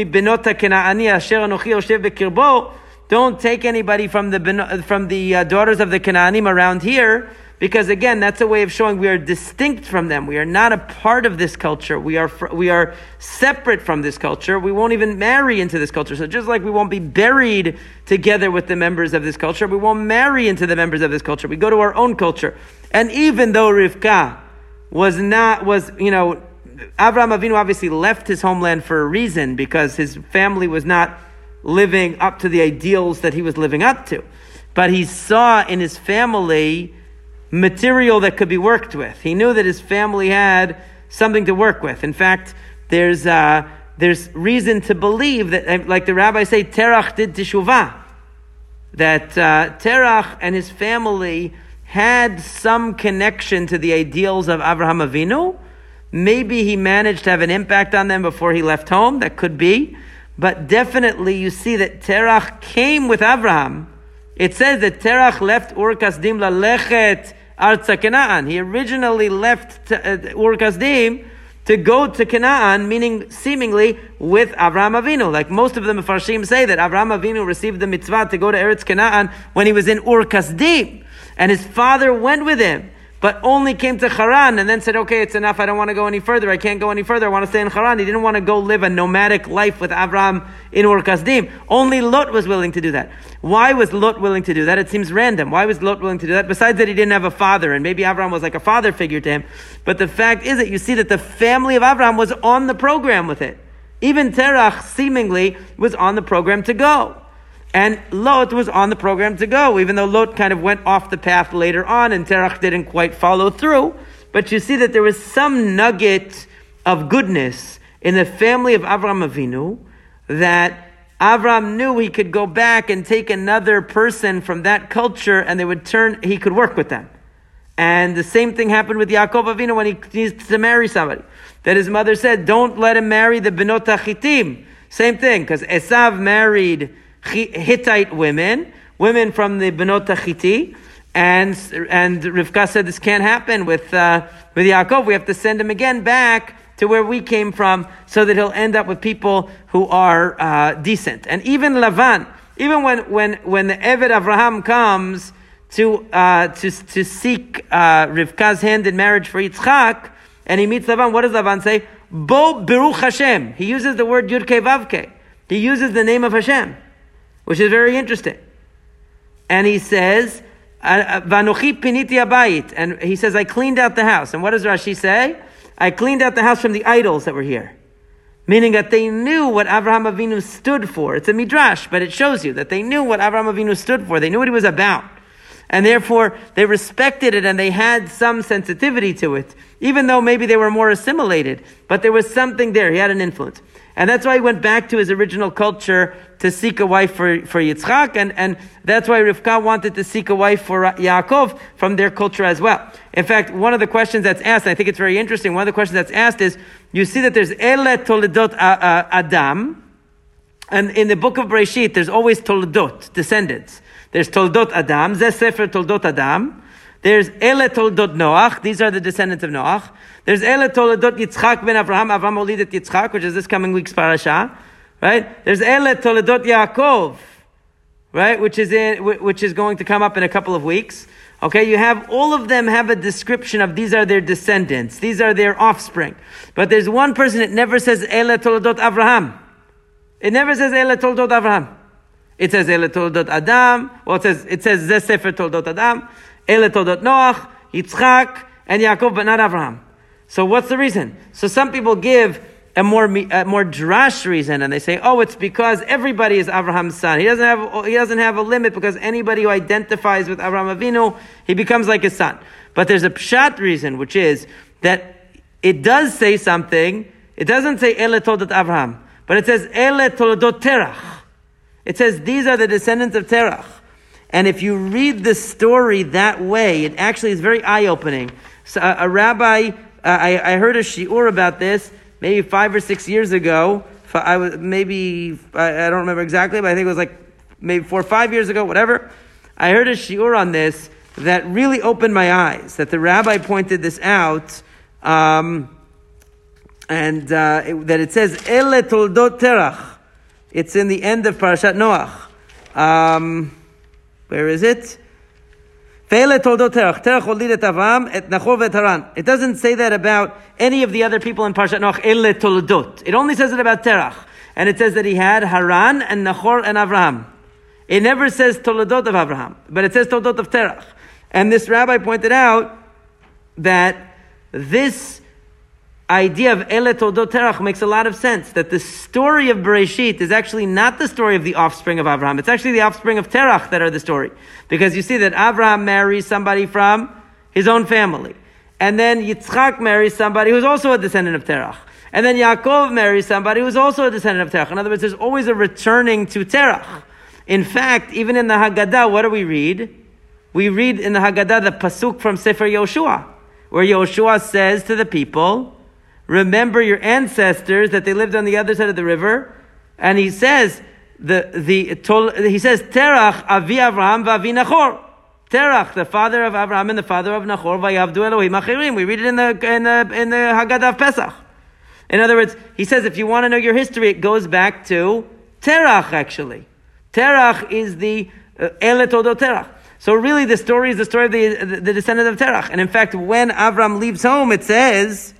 Don't take anybody from the from the uh, daughters of the Canaanim around here, because again, that's a way of showing we are distinct from them. We are not a part of this culture. We are we are separate from this culture. We won't even marry into this culture. So just like we won't be buried together with the members of this culture, we won't marry into the members of this culture. We go to our own culture. And even though Rivka was not was you know Avram Avinu obviously left his homeland for a reason because his family was not living up to the ideals that he was living up to. But he saw in his family material that could be worked with. He knew that his family had something to work with. In fact, there's, uh, there's reason to believe that, like the rabbis say, Terach did teshuvah. That uh, Terach and his family had some connection to the ideals of Avraham Avinu, Maybe he managed to have an impact on them before he left home. That could be. But definitely you see that Terach came with Abraham. It says that Terach left Ur Kasdim lechet Arza Canaan. He originally left uh, Ur Kasdim to go to Canaan, meaning seemingly with Avraham Avinu. Like most of the Mefarshim say that Avraham Avinu received the mitzvah to go to Eretz Canaan when he was in Ur Kasdim. And his father went with him, but only came to Haran and then said, okay, it's enough. I don't want to go any further. I can't go any further. I want to stay in Haran. He didn't want to go live a nomadic life with Abraham in Ur Kasdim. Only Lot was willing to do that. Why was Lot willing to do that? It seems random. Why was Lot willing to do that? Besides that he didn't have a father and maybe Abraham was like a father figure to him. But the fact is that you see that the family of Abraham was on the program with it. Even Terach seemingly was on the program to go. And Lot was on the program to go, even though Lot kind of went off the path later on and Terach didn't quite follow through. But you see that there was some nugget of goodness in the family of Avram Avinu that Avram knew he could go back and take another person from that culture and they would turn, he could work with them. And the same thing happened with Yaakov Avinu when he needs to marry somebody. That his mother said, don't let him marry the Benot HaChitim. Same thing, because Esav married Hittite women, women from the Benot Chiti, and and Rivka said this can't happen with uh, with Yaakov. We have to send him again back to where we came from, so that he'll end up with people who are uh, decent. And even Lavan, even when when when the Eved Abraham comes to uh, to to seek uh, Rivka's hand in marriage for Yitzchak, and he meets Lavan, what does Lavan say? Bo Beruch Hashem. He uses the word Yud Vavke. He uses the name of Hashem which is very interesting. And he says, Vanochi piniti abayit. And he says, I cleaned out the house. And what does Rashi say? I cleaned out the house from the idols that were here. Meaning that they knew what Avraham Avinu stood for. It's a midrash, but it shows you that they knew what Avraham Avinu stood for. They knew what he was about. And therefore, they respected it and they had some sensitivity to it, even though maybe they were more assimilated. But there was something there. He had an influence. And that's why he went back to his original culture to seek a wife for, for Yitzchak, and, and that's why Rivka wanted to seek a wife for Yaakov from their culture as well. In fact, one of the questions that's asked, I think it's very interesting, one of the questions that's asked is, you see that there's Ele Toledot Adam, and in the book of Breshit, there's always Toledot, descendants. There's Toldot Adam, Zeh Sefer Toldot Adam, there's Ele Toldot Noach, these are the descendants of Noach. There's Ele Toledot Yitzchak ben Avraham, Avraham Olidet Yitzchak, which is this coming week's parasha. Right? There's Ele Toledot Yaakov, right? Which is in, which is going to come up in a couple of weeks. Okay, you have all of them have a description of these are their descendants, these are their offspring. But there's one person that never says Ele Toledot Avraham. It never says Ele Toledot Avraham. It says Ele Toledot Adam. Well, it says it says Zeh Sefer Toledot Adam, Ele Toledot Noach, Yitzchak, and Yaakov, but not Avraham. So what's the reason? So some people give a more a more drash reason, and they say, "Oh, it's because everybody is Abraham's son. He doesn't have he doesn't have a limit because anybody who identifies with Abraham Avinu, he becomes like his son." But there's a pshat reason, which is that it does say something. It doesn't say Ele Toldot Abraham, but it says Ele Toldot Terach. It says these are the descendants of Terach. And if you read the story that way, it actually is very eye opening. So a, a rabbi I, I heard a shiur about this maybe five or six years ago. I was maybe I, I don't remember exactly, but I think it was like maybe four or five years ago, whatever. I heard a shiur on this that really opened my eyes. That the rabbi pointed this out, um, and uh, it, that it says Ele Toldot Terach. It's in the end of Parashat Noach. Um, where is it? It doesn't say that about any of the other people in Parshat Noach. It only says it about Terach. And it says that he had Haran and Nachor and Avraham. It never says Toldot of Avraham, but it says Toldot of Terach. And this rabbi pointed out that this idea of Ele Terach makes a lot of sense. That the story of Bereshit is actually not the story of the offspring of Abraham. It's actually the offspring of Terach that are the story. Because you see that Abraham marries somebody from his own family. And then Yitzchak marries somebody who's also a descendant of Terach. And then Yaakov marries somebody who's also a descendant of Terach. In other words, there's always a returning to Terach. In fact, even in the Haggadah, what do we read? We read in the Haggadah the pasuk from Sefer Yoshua, where Yoshua says to the people, remember your ancestors that they lived on the other side of the river. And he says, the, the, he says, Terach avi Avraham v'avi Nachor. Terach, the father of Abraham and the father of Nachor, vayavdu Elohim achirim. We read it in the, in the, in the Haggadah of Pesach. In other words, he says, if you want to know your history, it goes back to Terach, actually. Terach is the uh, Terach. So really, the story is the story of the, the, the descendant of Terach. And in fact, when Avram leaves home, it says,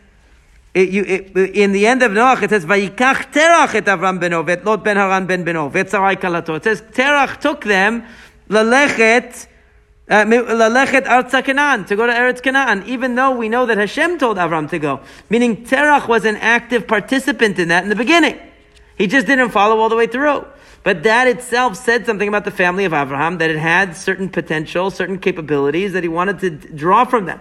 it, you, it, in the end of Noach, it says, "Vayikach Terach et Avram beno, vet Lot ben Haran ben beno, vet Sarai kalato." It says Terach took them lalechet. Uh, lalechet Arza Canaan, to go to Eretz Canaan, even though we know that Hashem told Avram to go. Meaning Terach was an active participant in that in the beginning. He just didn't follow all the way through. But that itself said something about the family of Abraham, that it had certain potential, certain capabilities that he wanted to draw from them.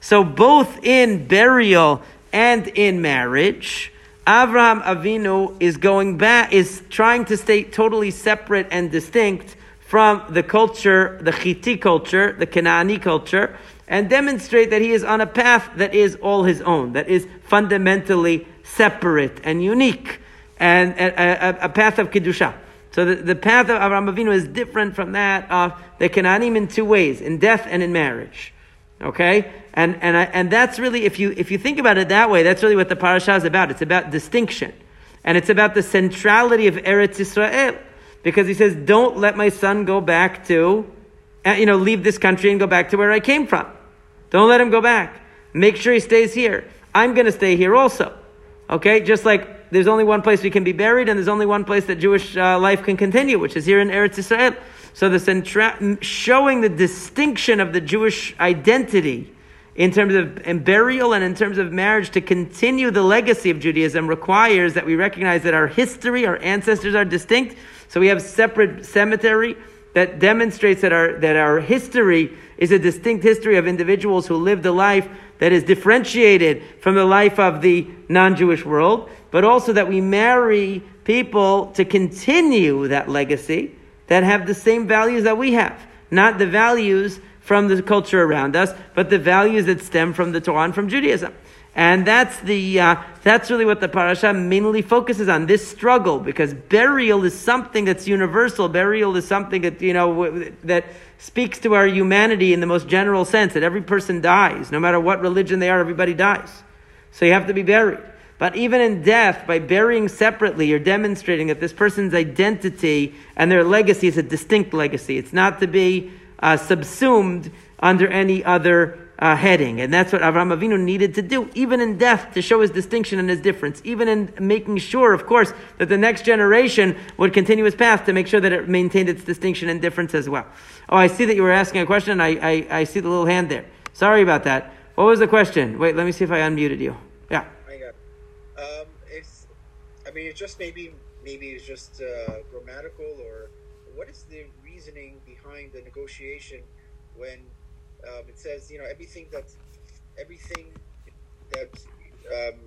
So both in burial and in marriage, Abraham Avinu is going back, is trying to stay totally separate and distinct from the culture, the Chiti culture, the Canaani culture, and demonstrate that he is on a path that is all his own, that is fundamentally separate and unique, and a, a, a path of Kiddusha. So the, the path of Avraham Avinu is different from that of the Canaanim in two ways, in death and in marriage. Okay? And, and, I, and that's really, if you, if you think about it that way, that's really what the parasha is about. It's about distinction. And it's about the centrality of Eretz Israel. Because he says, don't let my son go back to, uh, you know, leave this country and go back to where I came from. Don't let him go back. Make sure he stays here. I'm going to stay here also. Okay? Just like there's only one place we can be buried, and there's only one place that Jewish uh, life can continue, which is here in Eretz Israel. So the centra- showing the distinction of the Jewish identity in terms of burial and in terms of marriage to continue the legacy of Judaism requires that we recognize that our history, our ancestors are distinct. So we have separate cemetery that demonstrates that our, that our history is a distinct history of individuals who lived a life that is differentiated from the life of the non-Jewish world, but also that we marry people to continue that legacy that have the same values that we have, not the values from the culture around us, but the values that stem from the Torah and from Judaism. And that's the uh, that's really what the parasha mainly focuses on this struggle because burial is something that's universal. Burial is something that you know that speaks to our humanity in the most general sense that every person dies, no matter what religion they are. Everybody dies, so you have to be buried. But even in death, by burying separately, you're demonstrating that this person's identity and their legacy is a distinct legacy. It's not to be uh, subsumed under any other uh, heading. And that's what Avraham Avinu needed to do, even in death, to show his distinction and his difference, even in making sure, of course, that the next generation would continue his path to make sure that it maintained its distinction and difference as well. Oh, I see that you were asking a question. I, I, I see the little hand there. Sorry about that. What was the question? Wait, let me see if I unmuted you. Yeah. Um, it's. I mean, it's just maybe maybe it's just uh, grammatical or what is the reasoning behind the negotiation when um, it says, you know, everything that everything that um,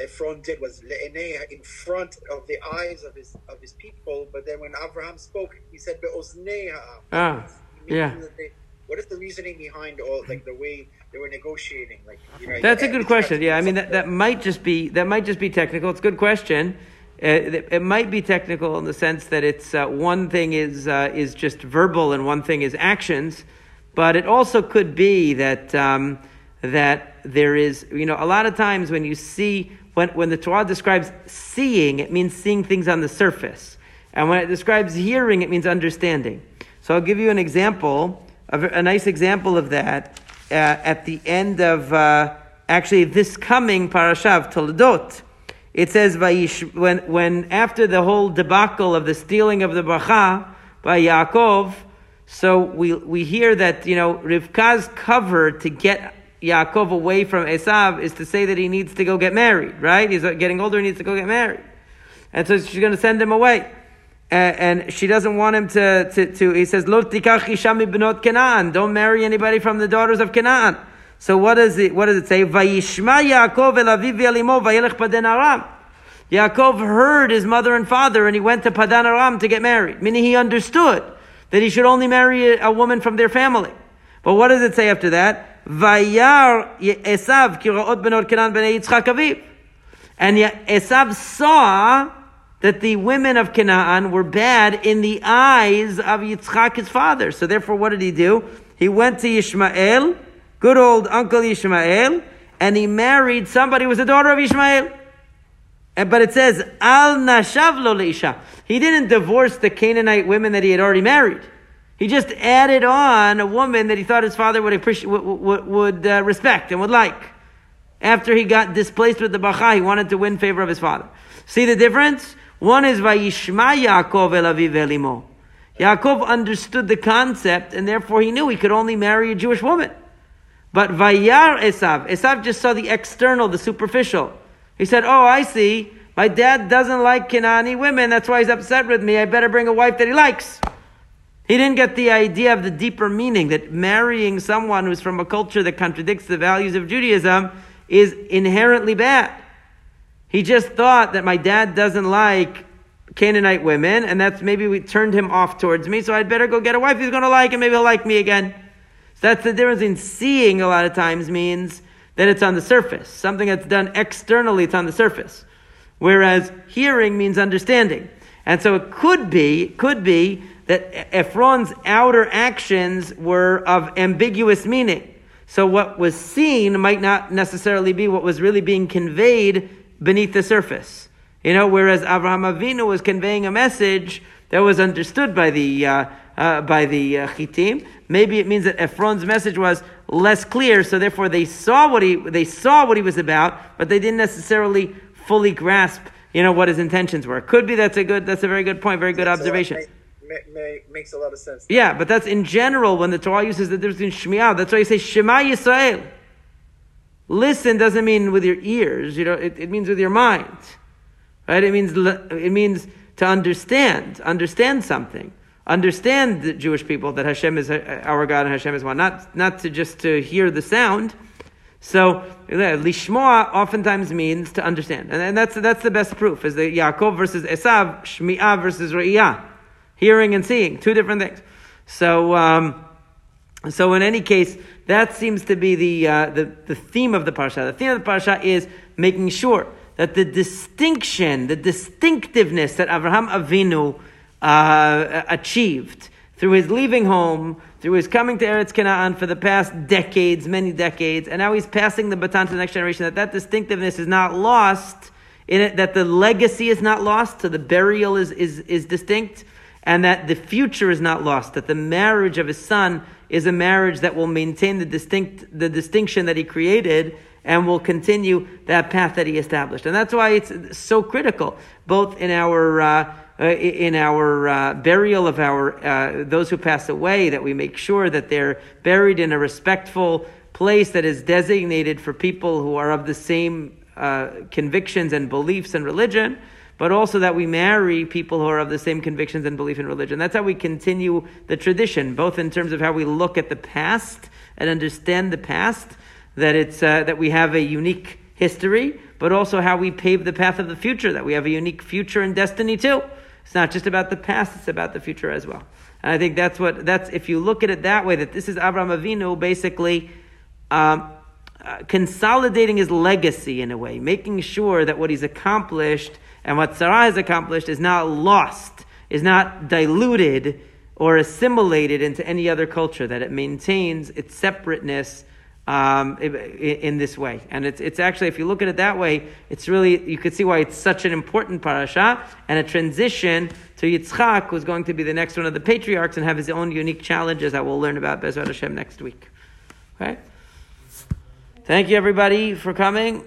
Ephron did was in front of the eyes of his of his people. But then when Abraham spoke, he said be'ozneha. Ah, yeah. They, what is the reasoning behind all like the way they were negotiating? Like, you know, that's a good question. Yeah, I mean that, that might just be that might just be technical. It's a good question. Uh, it, it, might be technical in the sense that it's uh, one thing is uh, is just verbal and one thing is actions. But it also could be that um, that there is, you know, a lot of times when you see when when the Torah describes seeing, it means seeing things on the surface, and when it describes hearing, it means understanding. So I'll give you an example, a, a nice example of that uh, at the end of uh, actually this coming parasha of Toledot. It says when when after the whole debacle of the stealing of the bracha by Yaakov so we, we hear that, you know, Rivka's cover to get Yaakov away from Esav is to say that he needs to go get married, right? He's getting older, he needs to go get married. And so she's going to send him away. And, and she doesn't want him to, to, to he says, Lo tikach. Don't marry anybody from the daughters of Canaan. So what does it, what does it say? Vayishma Yaakov aram. Yaakov heard his mother and father and he went to Padan Aram to get married. Meaning he understood that he should only marry a, woman from their family. But what does it say after that? Vayar Esav Kenan. And Esav saw that the women of Canaan were bad in the eyes of Yitzchak, his father. So therefore, what did he do? He went to Ishmael, good old uncle Ishmael, and he married somebody who was a daughter of Ishmael. But it says, Al Nashavlo leisha. He didn't divorce the Canaanite women that he had already married. He just added on a woman that he thought his father would appreciate, would, would, would uh, respect and would like. After he got displaced with the bracha, he wanted to win favor of his father. See the difference? One is Vayishma Yaakov el aviv elimo. Yaakov understood the concept, and therefore he knew he could only marry a Jewish woman. But Vayar Esav, Esav just saw the external, the superficial. He said, "Oh, I see. My dad doesn't like Kenani women. That's why he's upset with me. I better bring a wife that he likes." He didn't get the idea of the deeper meaning that marrying someone who's from a culture that contradicts the values of Judaism is inherently bad. He just thought that my dad doesn't like Canaanite women, and that's maybe we turned him off towards me, so I'd better go get a wife he's going to like, and maybe he'll like me again. That's the difference in seeing a lot of times means that it's on the surface. Something that's done externally, it's on the surface. Whereas hearing means understanding. And so it could be, could be that Ephron's outer actions were of ambiguous meaning. So what was seen might not necessarily be what was really being conveyed beneath the surface. You know, whereas Avraham Avinu was conveying a message that was understood by the uh, uh, by the uh, Chitim. Maybe it means that Ephron's message was less clear, so therefore they saw what he they saw what he was about, but they didn't necessarily fully grasp, you know, what his intentions were. Could be that's a good that's a very good point, very good observation makes a lot of sense. Yeah, but that's in general when the Torah uses the difference between Shmi'ah. That's why you say Shema Yisrael. Listen doesn't mean with your ears, you know, it, it means with your mind. Right? It means, it means to understand, understand something. Understand the Jewish people that Hashem is our God and Hashem is one. Not, not to just to hear the sound. So, lishmoa oftentimes means to understand. And, and that's, that's the best proof, is the Yaakov versus Esav, Shmi'ah versus Re'iyah hearing and seeing, two different things. So, um, so in any case, that seems to be the, uh, the, the theme of the parsha. The theme of the parsha is making sure that the distinction, the distinctiveness that Avraham Avinu uh, achieved through his leaving home, through his coming to Eretz Canaan for the past decades, many decades, and now he's passing the baton to the next generation, that that distinctiveness is not lost, in it, that the legacy is not lost, so the burial is, is, is distinct, and that the future is not lost, that the marriage of his son is a marriage that will maintain the distinct, the distinction that he created and will continue that path that he established. And that's why it's so critical, both in our, uh, uh in our uh, burial of our, uh, those who pass away, that we make sure that they're buried in a respectful place that is designated for people who are of the same uh, convictions and beliefs and religion but also that we marry people who are of the same convictions and belief in religion. That's how we continue the tradition, both in terms of how we look at the past and understand the past, that it's uh, that we have a unique history, but also how we pave the path of the future, that we have a unique future and destiny too. It's not just about the past, it's about the future as well. And I think that's what that's if you look at it that way, that this is Abraham Avinu basically um, uh, consolidating his legacy in a way, making sure that what he's accomplished and what Sarah has accomplished is not lost, is not diluted or assimilated into any other culture, that it maintains its separateness um, in, this way. And it's, it's actually, if you look at it that way, it's really, you could see why it's such an important parasha and a transition to Yitzchak, who's going to be the next one of the patriarchs and have his own unique challenges that we'll learn about Bezrat Hashem next week. Okay? Thank you, everybody, for coming.